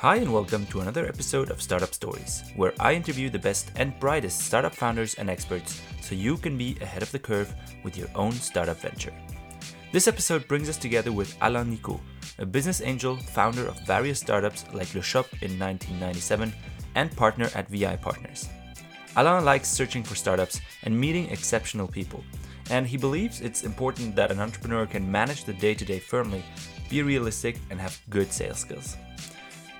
Hi, and welcome to another episode of Startup Stories, where I interview the best and brightest startup founders and experts so you can be ahead of the curve with your own startup venture. This episode brings us together with Alain Nicot, a business angel, founder of various startups like Le Shop in 1997, and partner at VI Partners. Alain likes searching for startups and meeting exceptional people, and he believes it's important that an entrepreneur can manage the day to day firmly, be realistic, and have good sales skills.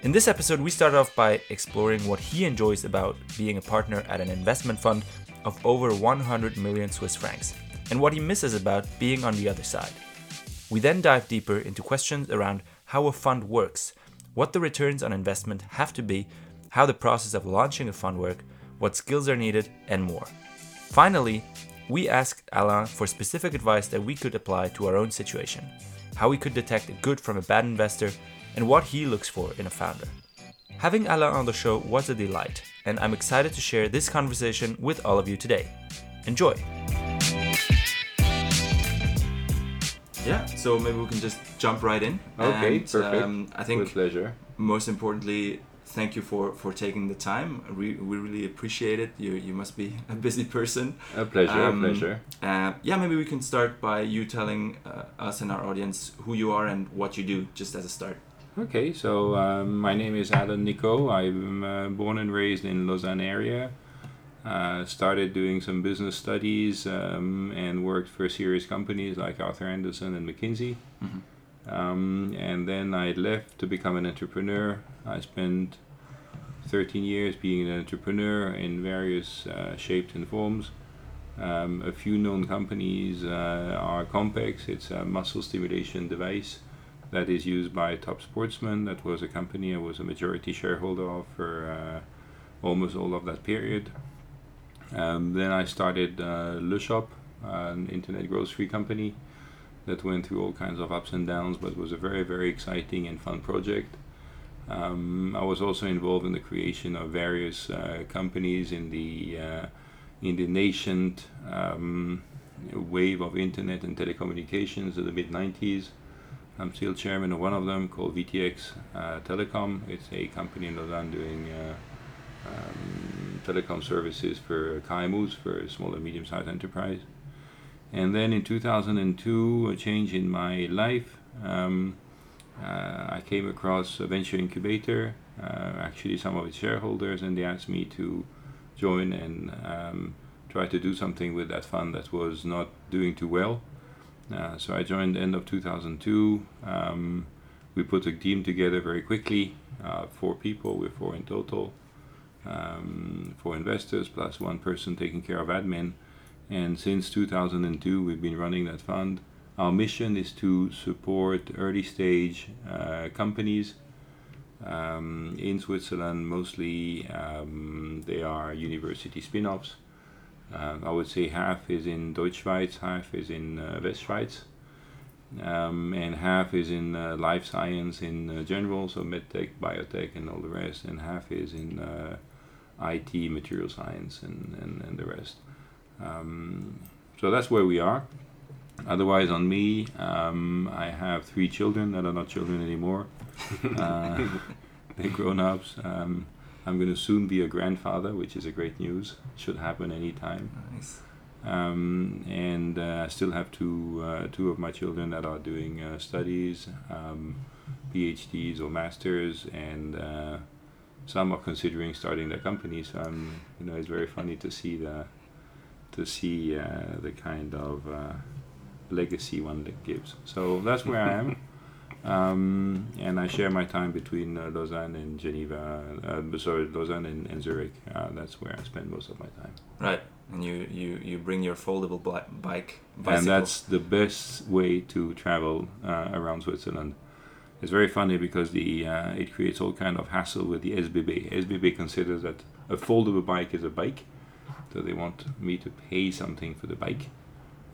In this episode, we start off by exploring what he enjoys about being a partner at an investment fund of over 100 million Swiss francs and what he misses about being on the other side. We then dive deeper into questions around how a fund works, what the returns on investment have to be, how the process of launching a fund work, what skills are needed, and more. Finally, we asked Alain for specific advice that we could apply to our own situation, how we could detect a good from a bad investor, and what he looks for in a founder. Having Alain on the show was a delight, and I'm excited to share this conversation with all of you today. Enjoy! Yeah, so maybe we can just jump right in. Okay, and, perfect. Um, I think With pleasure. most importantly, thank you for, for taking the time. We, we really appreciate it. You, you must be a busy person. A pleasure, Um, a pleasure. Uh, yeah, maybe we can start by you telling uh, us and our audience who you are and what you do, just as a start. Okay, so um, my name is Alain Nicot. I'm uh, born and raised in Lausanne area. Uh, started doing some business studies um, and worked for serious companies like Arthur Andersen and McKinsey. Um, and then I left to become an entrepreneur. I spent 13 years being an entrepreneur in various uh, shapes and forms. Um, a few known companies uh, are Compex, it's a muscle stimulation device that is used by top sportsmen. That was a company I was a majority shareholder of for uh, almost all of that period. Um, then I started uh, Le Shop, an internet grocery company that went through all kinds of ups and downs, but was a very, very exciting and fun project. Um, I was also involved in the creation of various uh, companies in the uh, in the nascent um, wave of internet and telecommunications in the mid 90s. I'm still chairman of one of them called VTX uh, Telecom. It's a company in Lausanne doing uh, um, telecom services for KMUs, for small and medium sized enterprise. And then in 2002, a change in my life. Um, uh, I came across a venture incubator, uh, actually some of its shareholders, and they asked me to join and um, try to do something with that fund that was not doing too well. Uh, so I joined end of 2002. Um, we put a team together very quickly, uh, four people, we're four in total, um, four investors plus one person taking care of admin. And since 2002, we've been running that fund. Our mission is to support early stage uh, companies um, in Switzerland. Mostly um, they are university spin offs. Uh, I would say half is in Deutschschweiz, half is in uh, Westschweiz, um, and half is in uh, life science in uh, general, so medtech, biotech, and all the rest, and half is in uh, IT, material science, and, and, and the rest. Um, so that's where we are. Otherwise, on me, um, I have three children that are not children anymore. Uh, they're grown ups. Um, I'm going to soon be a grandfather, which is a great news. Should happen anytime. Nice. Um, and uh, I still have two uh, two of my children that are doing uh, studies, um, PhDs or masters, and uh, some are considering starting their company. So I'm, you know, it's very funny to see the to see uh, the kind of uh, legacy one that gives. So that's where I am. Um, and I share my time between uh, Lausanne and Geneva, uh, sorry, Lausanne and, and Zurich. Uh, that's where I spend most of my time. Right. And you, you, you bring your foldable bike, bicycle. And that's the best way to travel uh, around Switzerland. It's very funny because the uh, it creates all kind of hassle with the SBB. SBB considers that a foldable bike is a bike, so they want me to pay something for the bike,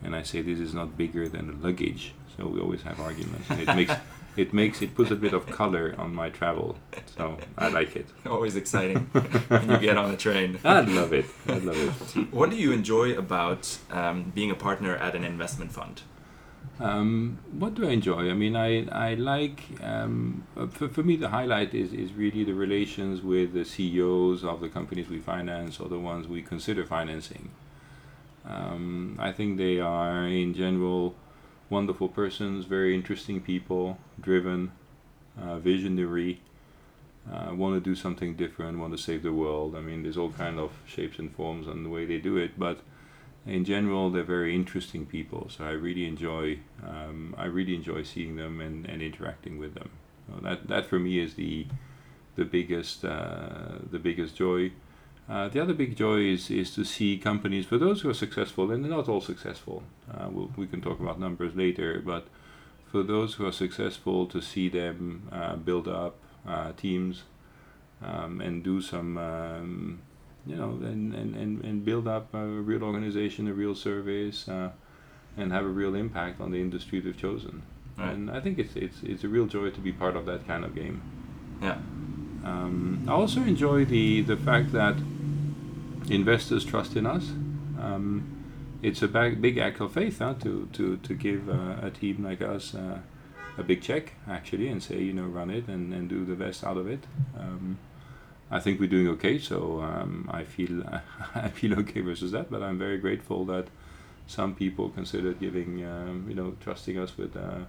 and I say this is not bigger than a luggage. So we always have arguments. And it makes it makes it puts a bit of color on my travel. So I like it. always exciting when you get on a train. I love it. I love it. What do you enjoy about um, being a partner at an investment fund? Um, what do I enjoy? I mean, I I like um, uh, for, for me the highlight is, is really the relations with the CEOs of the companies we finance or the ones we consider financing. Um, I think they are in general wonderful persons, very interesting people, driven, uh, visionary, uh, want to do something different, want to save the world. I mean, there's all kind of shapes and forms and the way they do it, but in general, they're very interesting people. So I really enjoy, um, I really enjoy seeing them and, and interacting with them. So that that for me is the the biggest uh, the biggest joy. Uh, the other big joy is, is to see companies, for those who are successful, and they're not all successful, uh, we'll, we can talk about numbers later, but for those who are successful, to see them uh, build up uh, teams um, and do some um, you know, and, and, and, and build up a real organization, a real service, uh, and have a real impact on the industry they've chosen. Right. And I think it's, it's, it's a real joy to be part of that kind of game. Yeah. Um, I also enjoy the, the fact that investors trust in us. Um, it's a big, big act of faith huh, to, to, to give uh, a team like us uh, a big check, actually, and say, you know, run it and, and do the best out of it. Um, I think we're doing okay. So um, I feel I feel okay versus that. But I'm very grateful that some people considered giving um, you know trusting us with uh,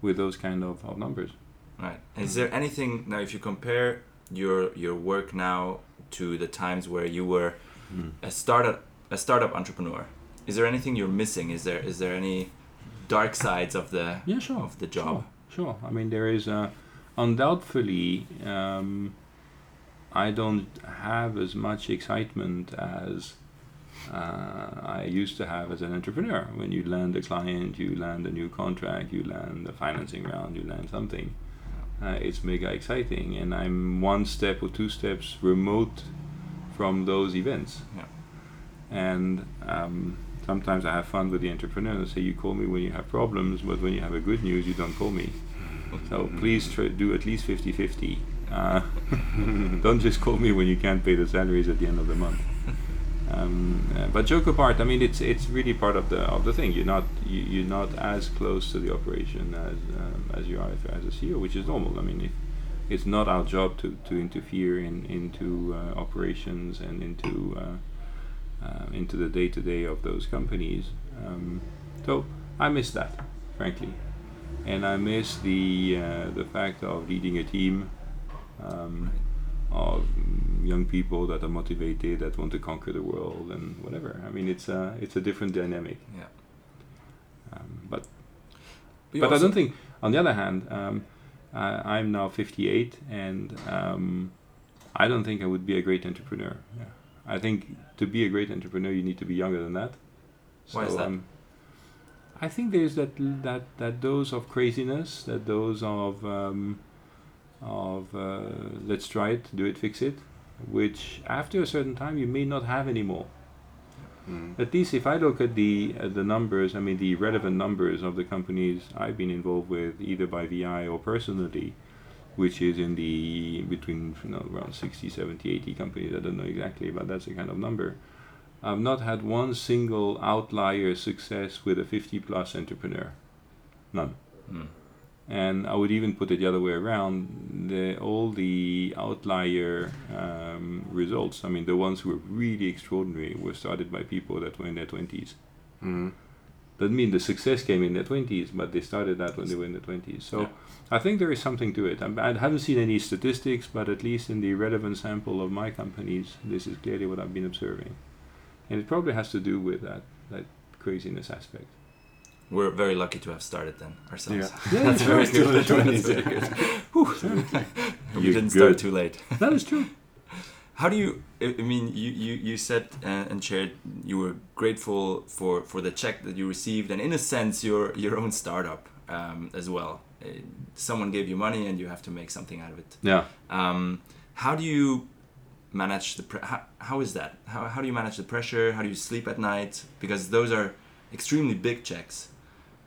with those kind of, of numbers. Right. Is there anything now if you compare your your work now to the times where you were mm. a startup a startup entrepreneur? Is there anything you're missing? Is there is there any dark sides of the yeah sure of the job? Sure, sure. I mean there is uh, undoubtedly. Um, I don't have as much excitement as uh, I used to have as an entrepreneur. When you land a client, you land a new contract, you land a financing round, you land something. Uh, it's mega exciting, and I'm one step or two steps remote from those events. Yeah. And um, sometimes I have fun with the entrepreneur entrepreneurs. Say you call me when you have problems, but when you have a good news, you don't call me. so please try, do at least 50-50 uh, don't just call me when you can't pay the salaries at the end of the month. Um, uh, but joke apart, I mean it's it's really part of the of the thing. You're not you, you're not as close to the operation as um, as you are as a CEO, which is normal. I mean, it, it's not our job to, to interfere in into uh, operations and into uh, uh, into the day to day of those companies. Um, so I miss that, frankly, and I miss the uh, the fact of leading a team um, of young people that are motivated, that want to conquer the world, and whatever. I mean, it's a it's a different dynamic. Yeah. Um, but but, but I don't think. On the other hand, um, I, I'm now 58, and um, I don't think I would be a great entrepreneur. Yeah. I think to be a great entrepreneur, you need to be younger than that. So, Why is that? Um, I think there's that that that dose of craziness, that dose of um, of uh, let's try it, do it, fix it, which after a certain time you may not have anymore. Mm. At least if I look at the uh, the numbers, I mean the relevant numbers of the companies I've been involved with, either by VI or personally, which is in the between you know, around 60, 70, 80 companies. I don't know exactly, but that's the kind of number. I've not had one single outlier success with a 50 plus entrepreneur. None. Mm. And I would even put it the other way around. The, all the outlier um, results, I mean, the ones who were really extraordinary, were started by people that were in their 20s. Mm-hmm. Doesn't mean the success came in their 20s, but they started that when they were in their 20s. So yeah. I think there is something to it. I, I haven't seen any statistics, but at least in the relevant sample of my companies, this is clearly what I've been observing. And it probably has to do with that, that craziness aspect we're very lucky to have started then ourselves. Yeah, yeah that's, very good. that's very good. we didn't start too late. that is true. How do you? I mean, you you, you said and shared you were grateful for for the check that you received, and in a sense, your your own startup um, as well. Uh, someone gave you money, and you have to make something out of it. Yeah. Um, how do you manage the? Pre- how, how is that? How how do you manage the pressure? How do you sleep at night? Because those are extremely big checks.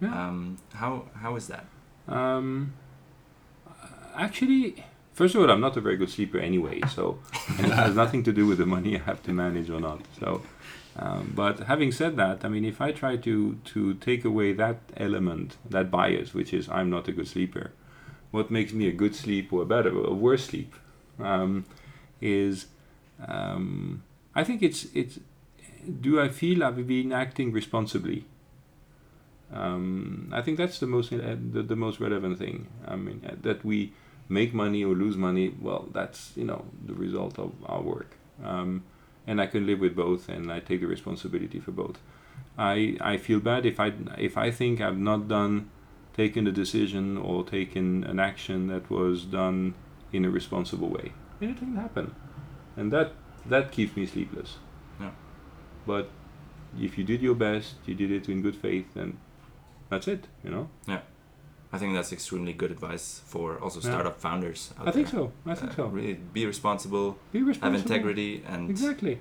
Yeah. Um, how how is that? Um, actually, first of all, I'm not a very good sleeper anyway, so it has nothing to do with the money I have to manage or not. So Um, but having said that, I mean, if I try to to take away that element, that bias, which is I'm not a good sleeper, what makes me a good sleep or a better or worse sleep, um, is um, I think it's it's. Do I feel I've been acting responsibly? Um, I think that's the most uh, the, the most relevant thing. I mean uh, that we make money or lose money. Well, that's you know the result of our work, um, and I can live with both, and I take the responsibility for both. I I feel bad if I if I think I've not done taken a decision or taken an action that was done in a responsible way. And it can happen, and that that keeps me sleepless. Yeah. But if you did your best, you did it in good faith, and that's it. You know. Yeah. I think that's extremely good advice for also Yeah. startup founders. Out I think there. so. I think Uh, so. Really be responsible, Be responsible, have integrity, and Exactly.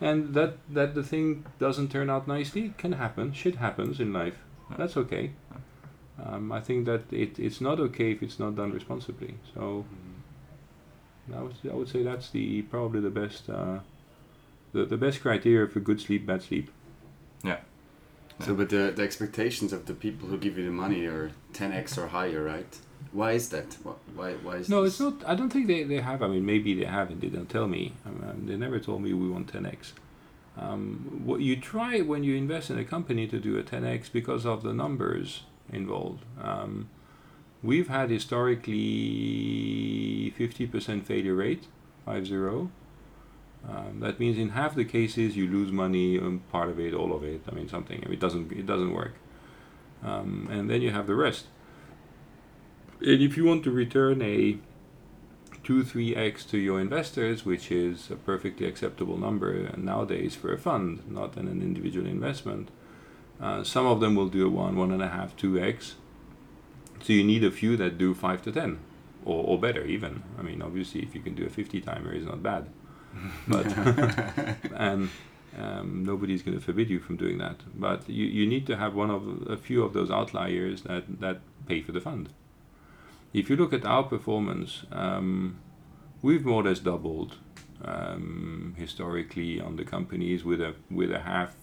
And that that the thing doesn't turn out nicely can happen. Shit happens in life. Yeah. That's okay. Um, I think that it, it's not okay if it's not done responsibly. So I would I would say that's the probably the best uh, the the best criteria for good sleep, bad sleep. So, but the, the expectations of the people who give you the money are 10x or higher, right? Why is that? Why, why is No, this? it's not. I don't think they, they have. I mean, maybe they have and they don't tell me. Um, they never told me we want 10x. Um, what you try when you invest in a company to do a 10x because of the numbers involved. Um, we've had historically 50% failure rate, 5-0. Um, that means in half the cases you lose money, um, part of it, all of it. I mean something. It doesn't it doesn't work. Um, and then you have the rest. And if you want to return a two three x to your investors, which is a perfectly acceptable number nowadays for a fund, not in an individual investment, uh, some of them will do a one one and a half two x. So you need a few that do five to ten, or, or better even. I mean, obviously, if you can do a fifty timer, is not bad but and um, nobody's going to forbid you from doing that. But you, you need to have one of a few of those outliers that, that pay for the fund. If you look at our performance, um, we've more or less doubled um, historically on the companies with a with a half,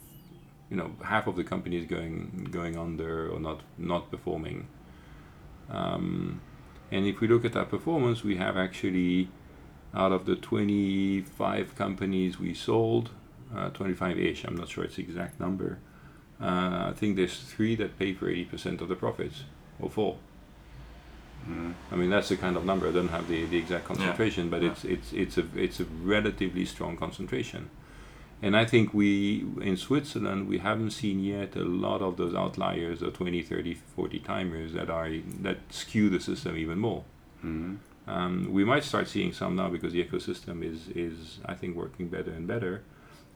you know, half of the companies going going under or not not performing. Um, and if we look at our performance, we have actually out of the 25 companies we sold, uh, 25-ish, I'm not sure it's the exact number, uh, I think there's three that pay for 80% of the profits, or four. Mm. I mean, that's the kind of number. I don't have the, the exact concentration, but Yeah. it's it's it's a it's a relatively strong concentration. And I think we in Switzerland we haven't seen yet a lot of those outliers, the 20, 30, 40 timers that are that skew the system even more. Mm. Um, we might start seeing some now because the ecosystem is, is I think working better and better.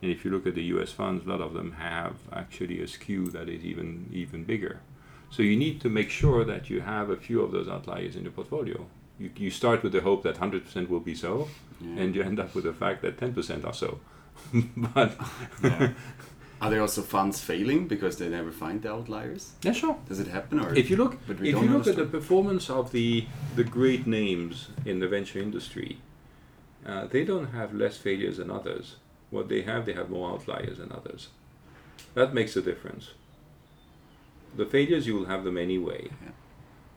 And if you look at the U.S. funds, a lot of them have actually a skew that is even even bigger. So you need to make sure that you have a few of those outliers in your portfolio. You, you start with the hope that 100% will be so, Yeah. and you end up with the fact that 10% are so. but yeah. Are there also funds failing because they never find the outliers? yeah, sure. Does it happen, or If you look, if you look at the performance of the the great names in the venture industry, uh, they don't have less failures than others. What they have, they have more outliers than others. That makes a difference. The failures you will have them anyway, Yeah.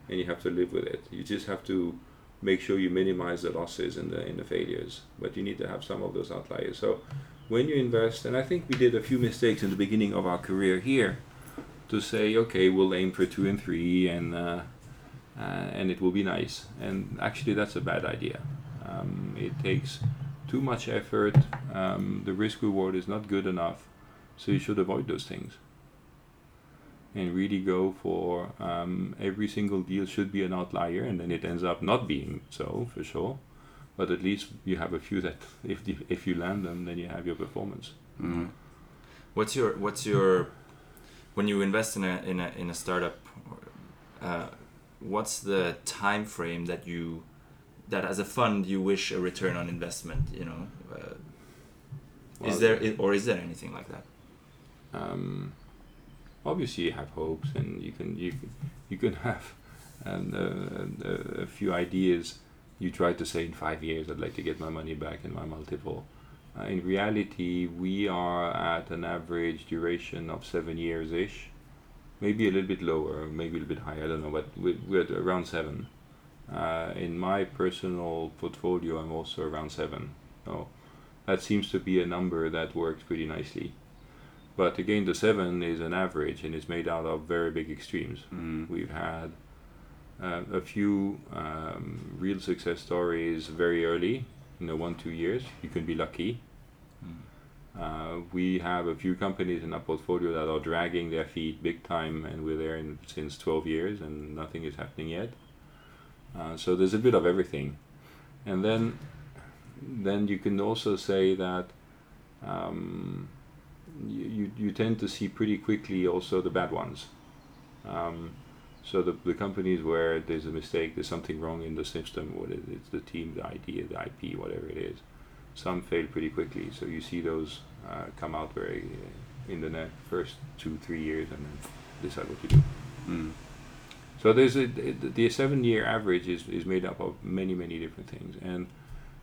and you have to live with it. You just have to make sure you minimize the losses in the in the failures, but you need to have some of those outliers. So when you invest, and I think we did a few mistakes in the beginning of our career here, to say, okay, we'll aim for two and three, and uh, uh, and it will be nice. And actually, that's a bad idea. Um, it takes too much effort. Um, the risk reward is not good enough, so you should avoid those things. And really go for um, every single deal should be an outlier, and then it ends up not being so for sure. But at least you have a few that, if the, if you land them, then you have your performance. Mm-hmm. What's your what's your when you invest in a in a in a startup? Uh, what's the time frame that you that as a fund you wish a return on investment? You know, uh, Well, is there or is there anything like that? um, obviously you have hopes and you can you can, you can have uh, a, a few ideas you try to say in five years i'd like to get my money back in my multiple Uh, in reality, we are at an average duration of seven years ish, maybe a little bit lower, maybe a little bit higher. I don't know, but we- we're at around seven. Uh, in my personal portfolio, I'm also around seven. So that seems to be a number that works pretty nicely. But again, the seven is an average and it's made out of very big extremes. Mm. We've had uh, a few um, real success stories very early, you know, one, two years. You can be lucky. Uh, we have a few companies in our portfolio that are dragging their feet big time, and we're there in, since 12 years, and nothing is happening yet. Uh, so there's a bit of everything, and then then you can also say that um, you, you you tend to see pretty quickly also the bad ones. Um, so the, the companies where there's a mistake, there's something wrong in the system, what it, it's the team, the idea, the IP, whatever it is. Some fail pretty quickly, so you see those uh, come out very uh, in the ne- first two, three years, and then decide what to do. Mm. So there's a, the seven-year average is, is made up of many, many different things, and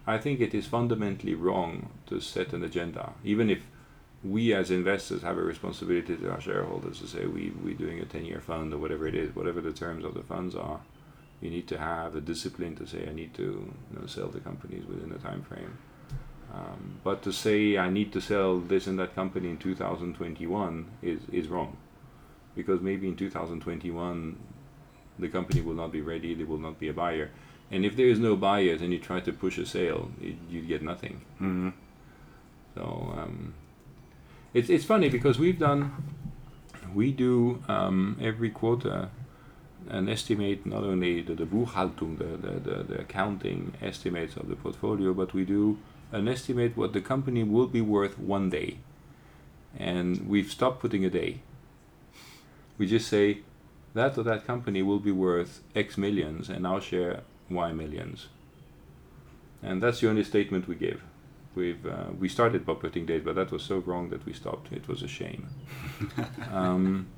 I think it is fundamentally wrong to set an agenda, even if we as investors have a responsibility to our shareholders to say we we're doing a 10-year fund or whatever it is, whatever the terms of the funds are. You need to have a discipline to say I need to you know, sell the companies within a time frame. Um, but to say I need to sell this and that company in 2021 is, is wrong. Because maybe in 2021 the company will not be ready, there will not be a buyer. And if there is no buyers and you try to push a sale, it, you get nothing. Mm. So um, it's it's funny because we've done we do um, every quarter an estimate not only the, the Buchhaltung, the, the, the, the accounting estimates of the portfolio, but we do an estimate what the company will be worth one day. And we've stopped putting a day. We just say that or that company will be worth X millions and our share Y millions. And that's the only statement we give. We've uh, we started by putting dates, but that was so wrong that we stopped. It was a shame. um,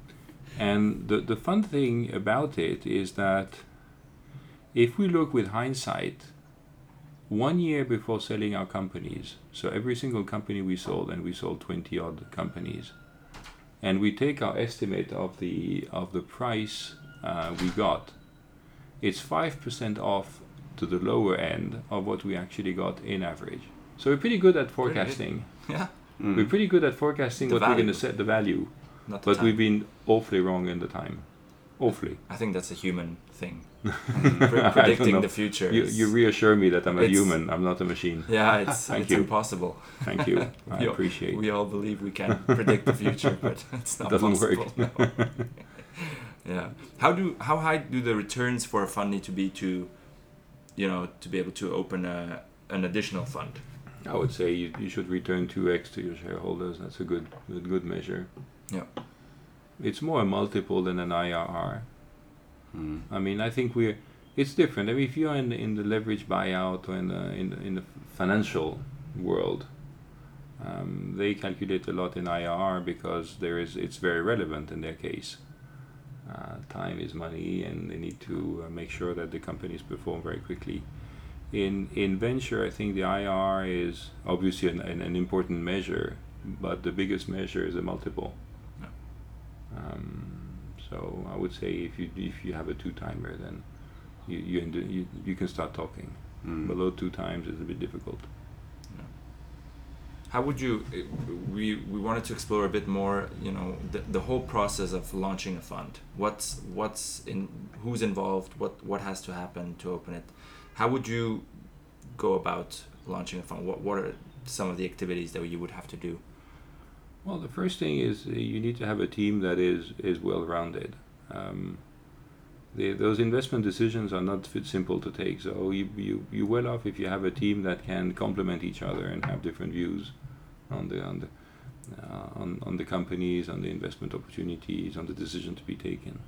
and the the fun thing about it is that if we look with hindsight, one year before selling our companies, so every single company we sold, and we sold twenty odd companies, and we take our estimate of the of the price uh, we got, it's five percent off to the lower end of what we actually got in average. So we're pretty good at Pretty good. forecasting. Yeah, Mm. We're pretty good at forecasting The what we're going to set the value, not the but time. we've been awfully wrong in the time. Awfully. I think that's a human thing. Mm. Pre- predicting the future. You, is- you reasure me that I'm a human. I'm not a machine. yeah, it's, Thank it's you. impossible. Thank you. I We all- appreciate. We all believe we can predict the future, but it's not Doesn't possible. work. no. yeah. How do how high do the returns for a fund need to be to, you know, to be able to open a an additional fund? I would say you, you should return 2x to your shareholders. That's a good good, good measure. Yeah. It's more a multiple than an IRR. Mm. I mean, I think we're. It's different. I mean, if you're in the, in the leverage buyout or in the in the, in the financial world, um, they calculate a lot in IRR because there is it's very relevant in their case. Uh, time is money, and they need to uh, make sure that the companies perform very quickly. In in venture, I think the IRR is obviously an, an, an important measure, but the biggest measure is a multiple. Yeah. Um, so I would say if you if you have a two timer, then you you, end, you you can start talking. Mm. Below two times is a bit difficult. How would you? uh, We we wanted to explore a bit more. You know, the, the whole process of launching a fund. What's what's in who's involved? What what has to happen to open it? How would you go about launching a fund? What what are some of the activities that you would have to do? Well, the first thing is uh, you need to have a team that is is well rounded. Um, the, those investment decisions are not simple to take. So you you you're well off if you have a team that can complement each other and have different views on the on the uh, on on the companies, on the investment opportunities, on the decision to be taken.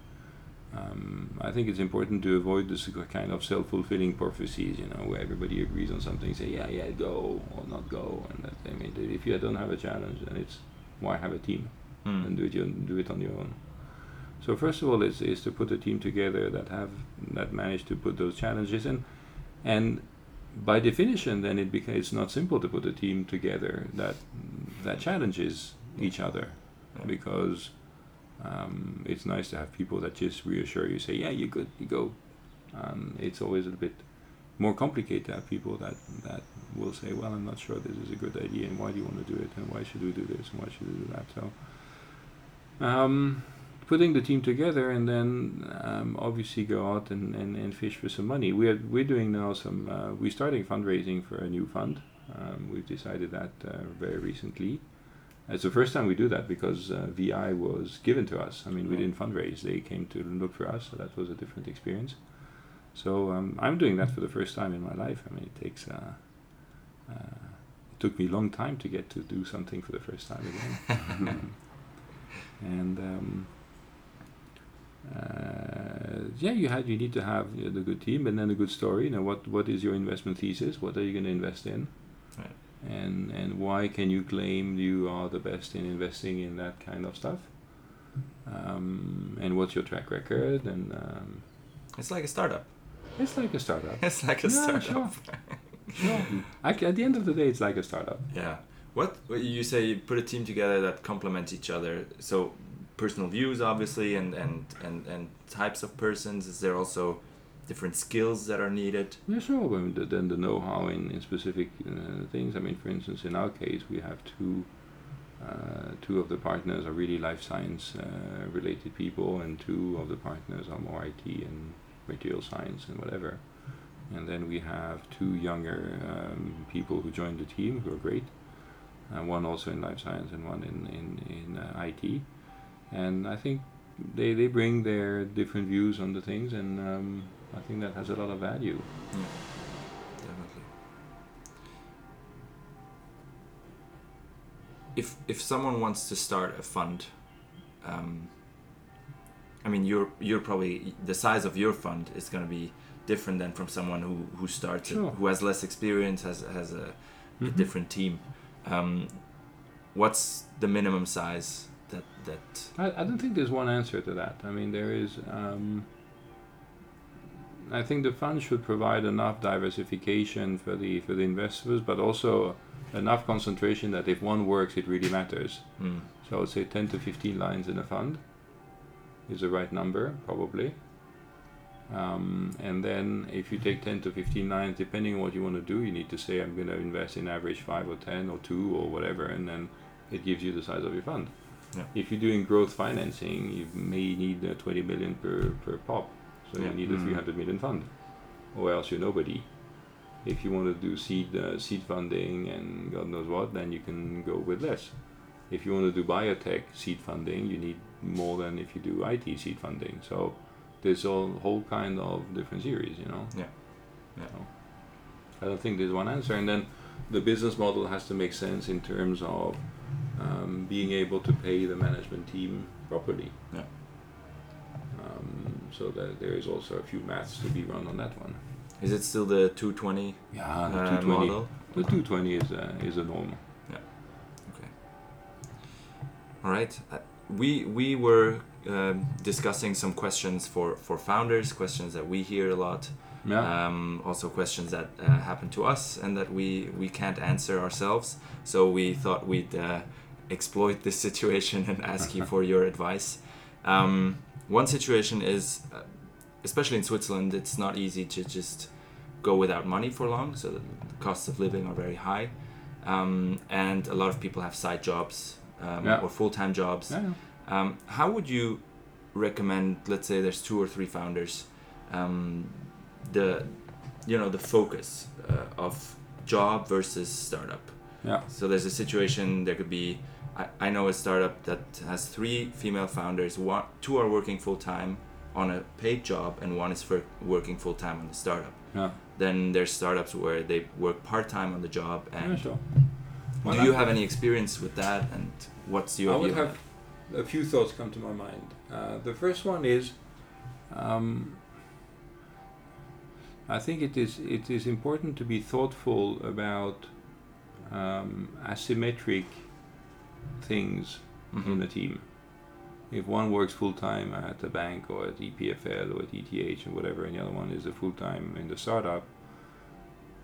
Um, I think it's important to avoid this kind of self-fulfilling prophecies, you know, where everybody agrees on something, say yeah, yeah, go or not go, and that I mean, if you don't have a challenge, then it's why have a team? Hmm. and do it your, do it on your own. So first of all, is is to put a team together that have that manage to put those challenges in, and by definition, then it becomes it's not simple to put a team together that that challenges each other, because um, it's nice to have people that just reassure you, say, "Yeah, you're good, you go." Um, it's always a bit more complicated to have people that that will say, "Well, I'm not sure this is a good idea, and why do you want to do it, and why should we do this, and why should we do that?" So, um, putting the team together, and then um, obviously go out and, and, and fish for some money. We're we're doing now some. Uh, we're starting fundraising for a new fund. Um, we've decided that uh, very recently. It's the first time we do that because uh, VI was given to us. I mean, we didn't fundraise; they came to look for us, so that was a different experience. So um, I'm doing that for the first time in my life. I mean, it takes. Uh, uh, it took me a long time to get to do something for the first time again. and um, uh, yeah, you had you need to have you know, the good team and then a good story. You know what what is your investment thesis? What are you going to invest in? And and why can you claim you are the best in investing in that kind of stuff? Um, and what's your track record? And um, It's like a startup. it's like a startup. It's like a Yeah, startup. sure. At the end of the day, it's like a startup. Yeah. What what you say? You put a team together that complements each other. So personal views, obviously, and and and and types of persons. Is there also different skills that are needed? I the, then the know-how in, in specific uh, things. I mean, for instance, in our case, we have two uh, two of the partners are really life science uh, related people, and two of the partners are more IT and material science and whatever. And then we have two younger um, people who joined the team who are great. Uh, one also in life science and one in in, in uh, IT. And I think they, they bring their different views on the things, and um, I think that has a lot of value. Yeah, definitely. If if someone wants to start a fund, um, I mean, you're you're probably the size of your fund is going to be different than from someone who who starts Sure. who has less experience, has has a, a Mhm. different team. Um, what's the minimum size that that? I, I don't think there's one answer to that. I mean, there is. Um, I think the fund should provide enough diversification for the for the investors, but also enough concentration that if one works, it really matters. Hmm, So I would say 10 to 15 lines in a fund is the right number, probably. Um, and then if you take 10 to 15 lines, depending on what you want to do, you need to say, I'm going to invest in average 5 or 10 or 2 or whatever, and then it gives you the size of your fund. Yeah. If you're doing growth financing, you may need uh, 20 million per, per pop. So Yeah. you need a Mm. 300 million fund, or else you're nobody. If you want to do seed uh, seed funding and God knows what, then you can go with less. If you want to do biotech seed funding, you need more than if you do IT seed funding. So there's a whole kind of different series, you know. Yeah. Yeah. So I don't think there's one answer. And then the business model has to make sense in terms of um, being able to pay the management team properly. Yeah. So that there is also a few maths to be run on that one. Is it still the 220 Yeah, the uh, 220. model? The 220 is uh, is a normal. Yeah. Okay. All right. Uh, we we were um, discussing some questions for for founders, questions that we hear a lot. Yeah. Um, also questions that uh, happen to us and that we we can't answer ourselves. So we thought we'd uh, exploit this situation and ask you for your advice. Um, one situation is, uh, especially in Switzerland, it's not easy to just go without money for long. So the costs of living are very high, um, and a lot of people have side jobs um, Yeah. or full time jobs. yeah. Um, how would you recommend? Let's say there's two or three founders. Um, the you know the focus uh, of job versus startup. Yeah. So there's a situation. There could be. I, I know a startup that has three female founders. One, two are working full time on a paid job, and one is for working full time on the startup. Yeah. Then there's startups where they work part time on the job. And yeah, sure. do you have any experience with that? And what's your I would have a few thoughts come to my mind. Uh, the first one is, um, I think it is it is important to be thoughtful about um, asymmetric things that? in a team. If one works full time at a bank or at EPFL or at ETH and whatever, and the other one is a full time in the startup,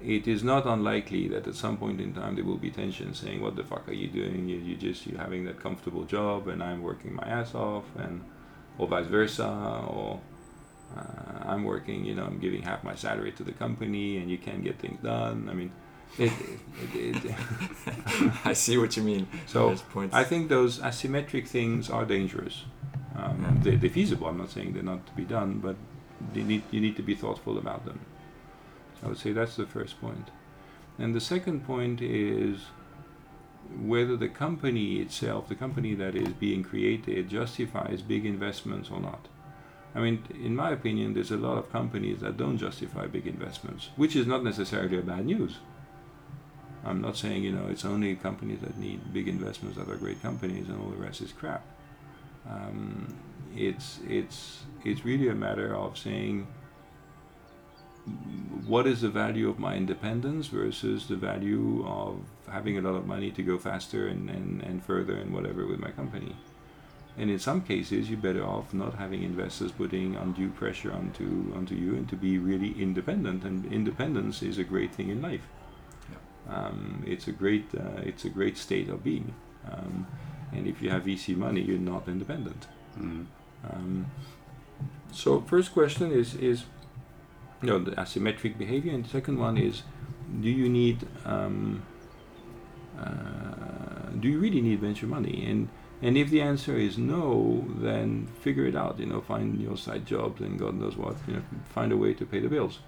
it is not unlikely that at some point in time there will be tension saying what the fuck are you doing you, you just you're having that comfortable job and i'm working my ass off and or vice versa or uh, i'm working you know i'm giving half my salary to the company and you can't get things done i mean it, it, it, I see what you mean. so I think those asymmetric things are dangerous. Um, Yeah. they, they're feasible. I'm not saying they're not to be done, but you need you need to be thoughtful about them. I would say that's the first point. And the second point is whether the company itself, the company that is being created, justifies big investments or not. I mean, in my opinion, there's a lot of companies that don't justify big investments, which is not necessarily a bad news. I'm not saying you know it's only companies that need big investments that are great companies and all the rest is crap. Um, it's it's it's really a matter of saying what is the value of my independence versus the value of having a lot of money to go faster and, and, and further and whatever with my company. And in some cases, you're better off not having investors putting undue pressure onto onto you and to be really independent. And independence is a great thing in life. Um, it's a great uh, it's a great state of being. Um, and if you have VC money, you're not independent. Mm. Um, so first question is is you know the asymmetric behavior, and the second one is do you need um, uh, do you really need venture money? And and if the answer is no, then figure it out. You know, find your side jobs and God knows what. You know, find a way to pay the bills.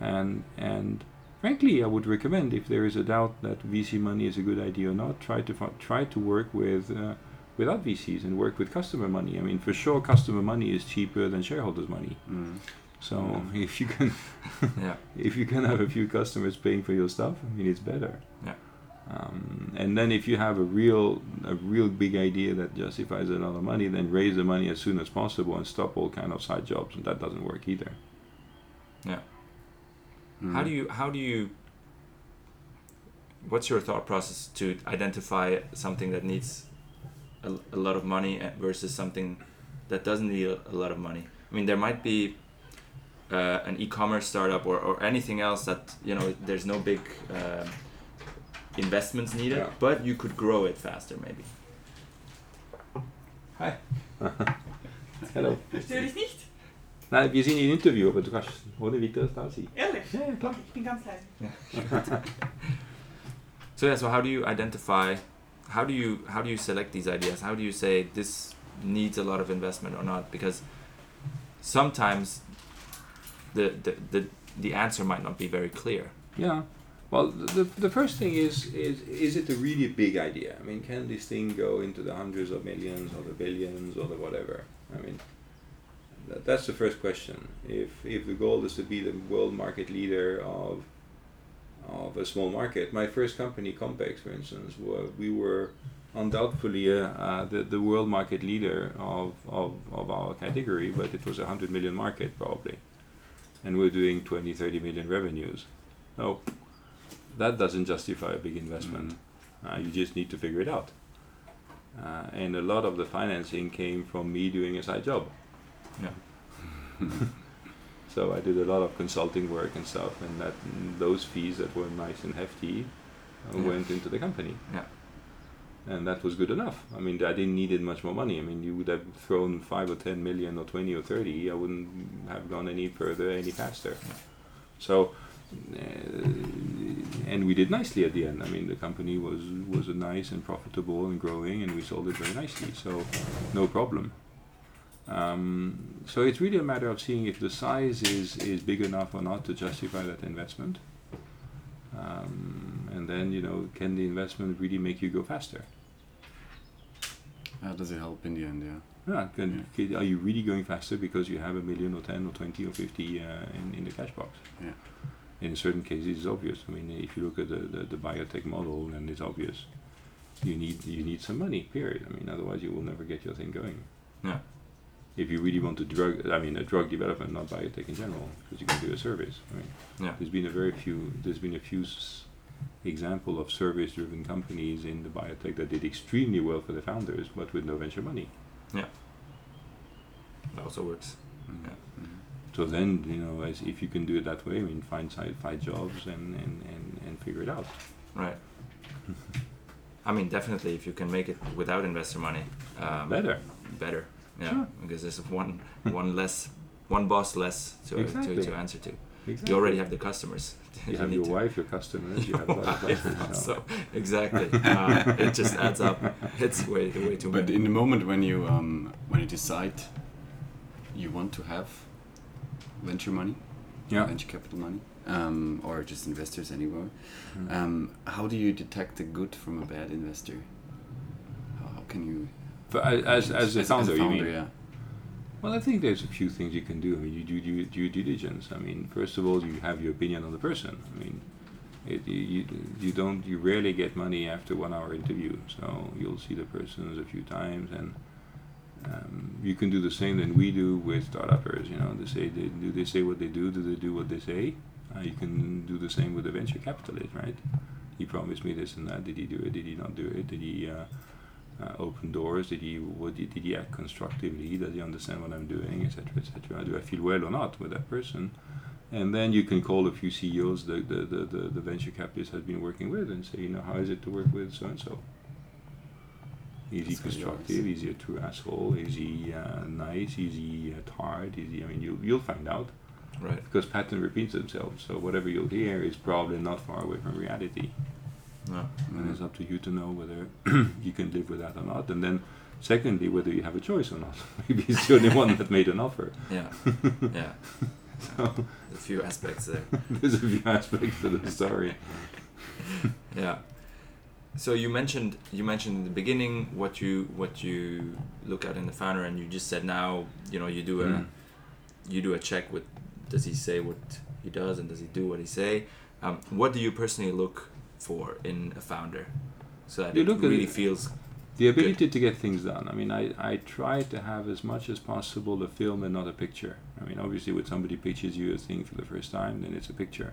And and frankly, I would recommend if there is a doubt that VC money is a good idea or not, try to try to work with. Uh, without VCs and work with customer money. I mean, for sure, customer money is cheaper than shareholders' money. Mm. So Mm. if you can, yeah. if you can have a few customers paying for your stuff, I mean, it's better. Yeah. Um, and then if you have a real, a real big idea that justifies a lot of money, then raise the money as soon as possible and stop all kind of side jobs, and that doesn't work either. How Mm. do you how do you what's your thought process to identify something that needs a, a lot of money versus something that doesn't need a, a lot of money? I mean, there might be uh, an e-commerce startup or, or anything else that you know there's no big uh, investments needed, Yeah. but you could grow it faster maybe. Hi. Hello. Störe dich nicht? Nein, wir sind im Interview, aber du kannst ohne weiteres da sein. Ehrlich? Ja, ja, klar. Ich bin ganz leise. So yeah, so how do you identify? How do you how do you select these ideas? How do you say this needs a lot of investment or not? Because sometimes the the the, the answer might not be very clear. Yeah. Well, the, the, the first thing is, is is it a really big idea? I mean, can this thing go into the hundreds of millions or the billions or the whatever? I mean, that, that's the first question. If if the goal is to be the world market leader of of a small market, my first company, Compex, for instance, wa- we were undoubtedly uh, uh, the the world market leader of, of, of our category, but it was a hundred million market probably, and we're doing 20, 30 million revenues. No, that doesn't justify a big investment. Uh, you just need to figure it out. Uh, and a lot of the financing came from me doing a side job. Yeah. So I did a lot of consulting work and stuff, and that those fees that were nice and hefty uh, Yeah. went into the company. Yeah. And that was good enough. I mean, I didn't need it much more money. I mean, you would have thrown five or ten million or twenty or thirty. I wouldn't have gone any further any faster. So, uh, and we did nicely at the end. I mean, the company was was nice and profitable and growing, and we sold it very nicely. So, no problem. Um, so it's really a matter of seeing if the size is, is big enough or not to justify that investment. Um, and then, you know, can the investment really make you go faster? How does it help in the end? Yeah. Yeah, can, can- are you really going faster because you have a million or 10 or 20 or 50 uh, in, in the cash box? Yeah. In certain cases, it's obvious. I mean, if you look at the, the, the biotech model, then it's obvious. You need you need some money. Period. I mean, otherwise you will never get your thing going. Yeah. If you really want to drug, I mean, a drug development, not biotech in general, because you can do a service. I mean, Yeah. there's been a very few. There's been a few s- example of service-driven companies in the biotech that did extremely well for the founders, but with no venture money. Yeah, that also works. Mhm. Yeah. So then, you know, as if you can do it that way, I mean, find side, find jobs and, and, and, and figure it out. Right. I mean, definitely, if you can make it without investor money, um, Better. better. Yeah, Sure. because there's one one less, one boss less to, Exactly. to, to answer to. Exactly. You already have the customers. You have your to- wife, your customers, you have a lot of customers. so- exactly. Uh, it just adds up. It's way way too But many. in the moment when you um, when you decide you want to have venture money, Yeah. venture capital money, um, or just investors anywhere, Mm. um, how do you detect a good from a bad investor? How, how can you? But as, as, a founder, you mean? yeah. Well, I think there's a few things you can do. I mean, you do due, due diligence. I mean, first of all, you have your opinion on the person. I mean, it, you, you don't you rarely get money after one hour interview. So you'll see the persons a few times, and um, you can do the same than we do with startuppers. You know, they say they, do they say what they do? Do they do what they say? Uh, you can do the same with a venture capitalist, right? He promised me this and that. Did he do it? Did he not do it? Did he? Uh, uh, open doors? Did he what did, did he act constructively? Does he understand what I'm doing, etc., etc. Do I feel well or not with that person? And then you can call a few CEOs the the, the, the, the venture capitalist has been working with and say, you know, how is it to work with so and so? Is he constructive? Is he a true asshole? Is he uh, nice? Is he uh, hard? Is he? I mean, you you'll find out right. because pattern repeats themselves. So whatever you'll hear is probably not far away from reality No. and it's up to you to know whether you can live with that or not. And then, secondly, whether you have a choice or not. Maybe it's the only one that made an offer. Yeah. Yeah. So A few aspects there. there's a few aspects to the story. Yeah. So you mentioned you mentioned in the beginning what you what you look at in the founder, and you just said now you know you do a Mm. you do a check with does he say what he does and does he do what he say? Um, what do you personally look for in a founder so that You it really it- feels The ability to get things done. I mean, I, I try to have as much as possible a film and not a picture. I mean, obviously, when somebody pitches you a thing for the first time, then it's a picture.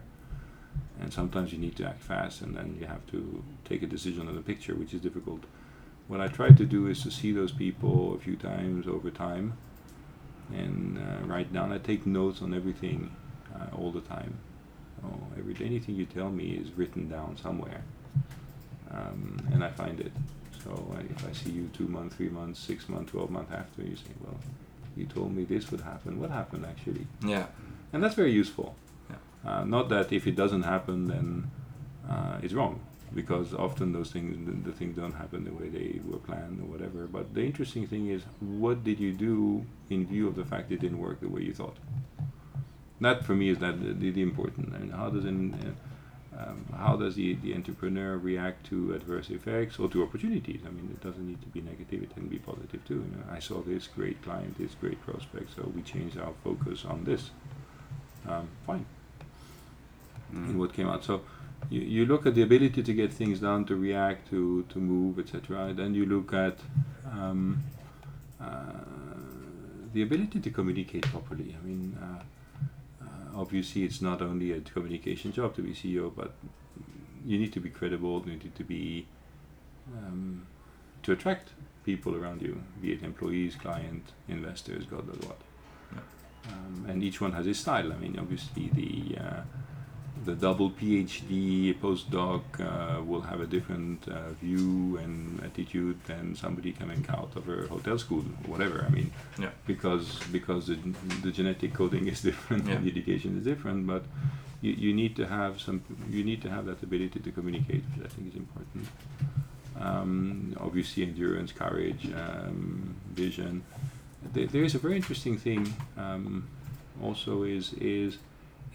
And sometimes you need to act fast, and then you have to take a decision on the picture, which is difficult. What I try to do is to see those people a few times over time and uh, write down. I take notes on everything uh, all the time. So every, anything you tell me is written down somewhere, um, and I find it. So if I see you two months, three months, six months, twelve months after, you say, "Well, you told me this would happen. What happened actually?" yeah And that's very useful. Yeah. Uh, not that if it doesn't happen, then uh, it's wrong, because often those things, the, the things don't happen the way they were planned or whatever. But the interesting thing is, what did you do in view of the fact it didn't work the way you thought? That for me is that the, the, important. And how does an, uh, um, how does the, the entrepreneur react to adverse effects or to opportunities? I mean, it doesn't need to be negative; it can be positive too. You know, I saw this great client, this great prospect, so we changed our focus on this. Um, fine. Mm. In what came out, so you, you look at the ability to get things done, to react, to to move, etc. Then you look at um, uh, the ability to communicate properly. I mean. Uh, obviously it's not only a communication job to be CEO, but you need to be credible. You need to be um, to attract people around you, be it employees, client, investors, God knows what. Um, and each one has his style. I mean, obviously the uh, the double PhD postdoc uh, will have a different uh, view and attitude than somebody coming out of a hotel school, or whatever. I mean, Yeah. because because the, the genetic coding is different, and the education is different, but you, you need to have some you need to have that ability to communicate, which I think is important. Um, obviously, endurance, courage, um, vision. There, there is a very interesting thing. Um, also, is is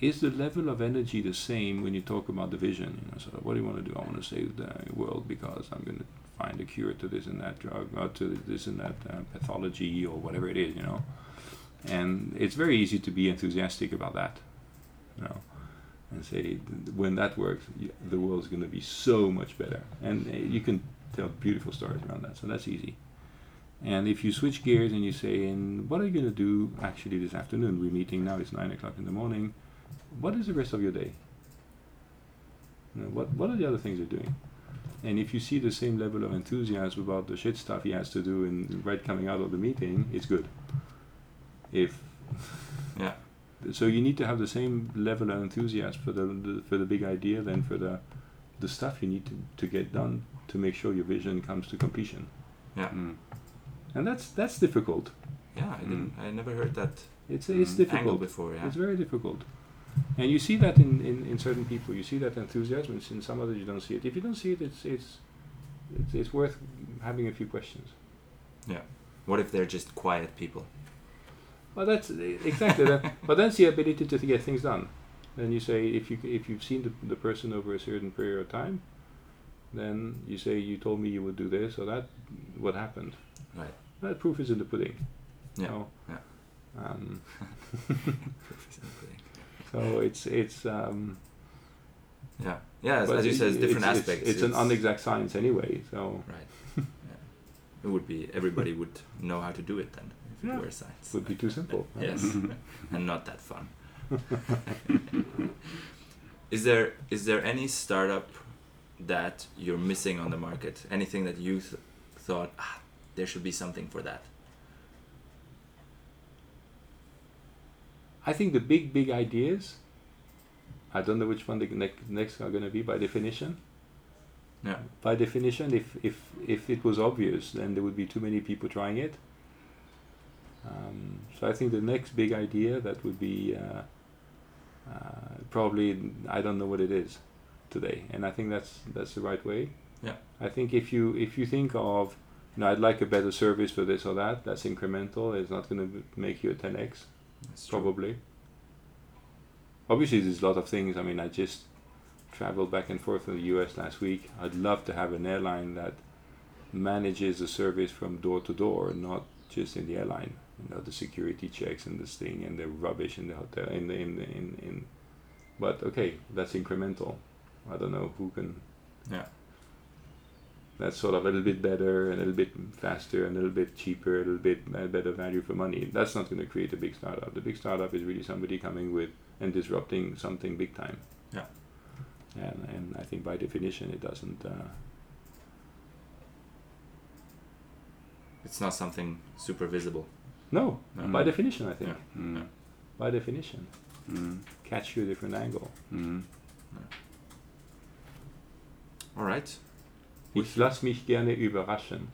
is the level of energy the same when you talk about the vision? You know, what do you want to do? I want to save the world because I'm going to find a cure to this and that drug, or to this and that uh, pathology, or whatever it is. You know, and it's very easy to be enthusiastic about that. You know, and say when that works, the world's going to be so much better, and uh, you can tell beautiful stories around that. So that's easy. And if you switch gears and you say, "And what are you going to do actually this afternoon? We're meeting now. It's nine o'clock in the morning. What is the rest of your day? You know, what What are the other things you're doing?" And if you see the same level of enthusiasm about the shit stuff he has to do in right coming out of the meeting, it's good. If Yeah. So you need to have the same level of enthusiasm for the, the for the big idea than for the the stuff you need to, to get done to make sure your vision comes to completion. Yeah. Mm. And that's that's difficult. Yeah, I didn't. I never heard that It's it's Mm. angle difficult. before. Yeah. It's very difficult. And you see that in, in, in certain people. You see that enthusiasm. and in some others you don't see it. If you don't see it, it's it's it's, it's worth having a few questions. Yeah. What if they're just quiet people? Well, that's exactly that. But that's the ability to get things done. Then you say if you if you've seen the, the person over a certain period of time, then you say you told me you would do this or that. What happened? Right. That proof is in the pudding. Yeah. So, Yeah. Um, so it's it's um, yeah. Yeah. As, as you it- said, it's different it's, aspects. It's, an unexact science anyway. So Right. yeah. It would be everybody would know how to do it then if it Yeah. were science. it would be too simple. Yes, and not that fun. is there is there any startup that you're missing on the market? Anything that you th- thought ah, there should be something for that? I think the big, big ideas. I don't know which one the ne- next are going to be by definition. Yeah. By definition, if if if it was obvious, then there would be too many people trying it. Um, so I think the next big idea that would be uh, uh, probably I don't know what it is today, and I think that's that's the right way. Yeah. I think if you if you think of, you know, I'd like a better service for this or that. That's incremental. It's not going to make you a 10x That's true. probably. Obviously, there's a lot of things. I mean, I just traveled back and forth in the U.S. last week. I'd love to have an airline that manages the service from door to door, not just in the airline. You know, the security checks and this thing and the rubbish in the hotel. In the, in the, in in. But okay, that's incremental. I don't know who can. Yeah. That's sort of a little bit better, a little bit faster, a little bit cheaper, a little bit better value for money. That's not going to create a big startup. The big startup is really somebody coming with and disrupting something big time. Yeah. And and I think by definition it doesn't. Uh, It's not something super visible. no, No. by definition I think. Yeah. Mm. Yeah. By definition, Mm. catch you a different angle. Mm. All right. Ich lass mich gerne überraschen,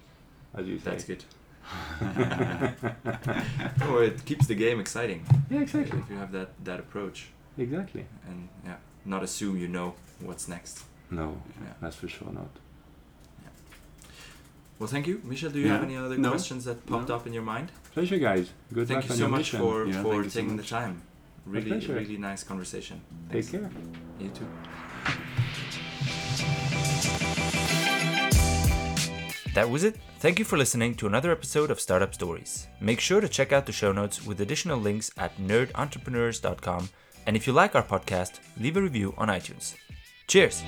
as you say. That's good. oh, it keeps the game exciting. Yeah, exactly. If you have that that approach Exactly. and yeah, not assume you know what's next. No, Yeah. that's for sure not. Well, thank you, Michel. Do you Yeah. have any other No. questions that popped No. up in your mind? Pleasure, guys. Good thank luck you on so your much mission. for Yeah, for thank you so taking much. the time. Really, pleasure. really nice conversation. Take Thanks. care. You too. That was it. Thank you for listening to another episode of Startup Stories. Make sure to check out the show notes with additional links at nerdentrepreneurs.com. And if you like our podcast, leave a review on iTunes. Cheers!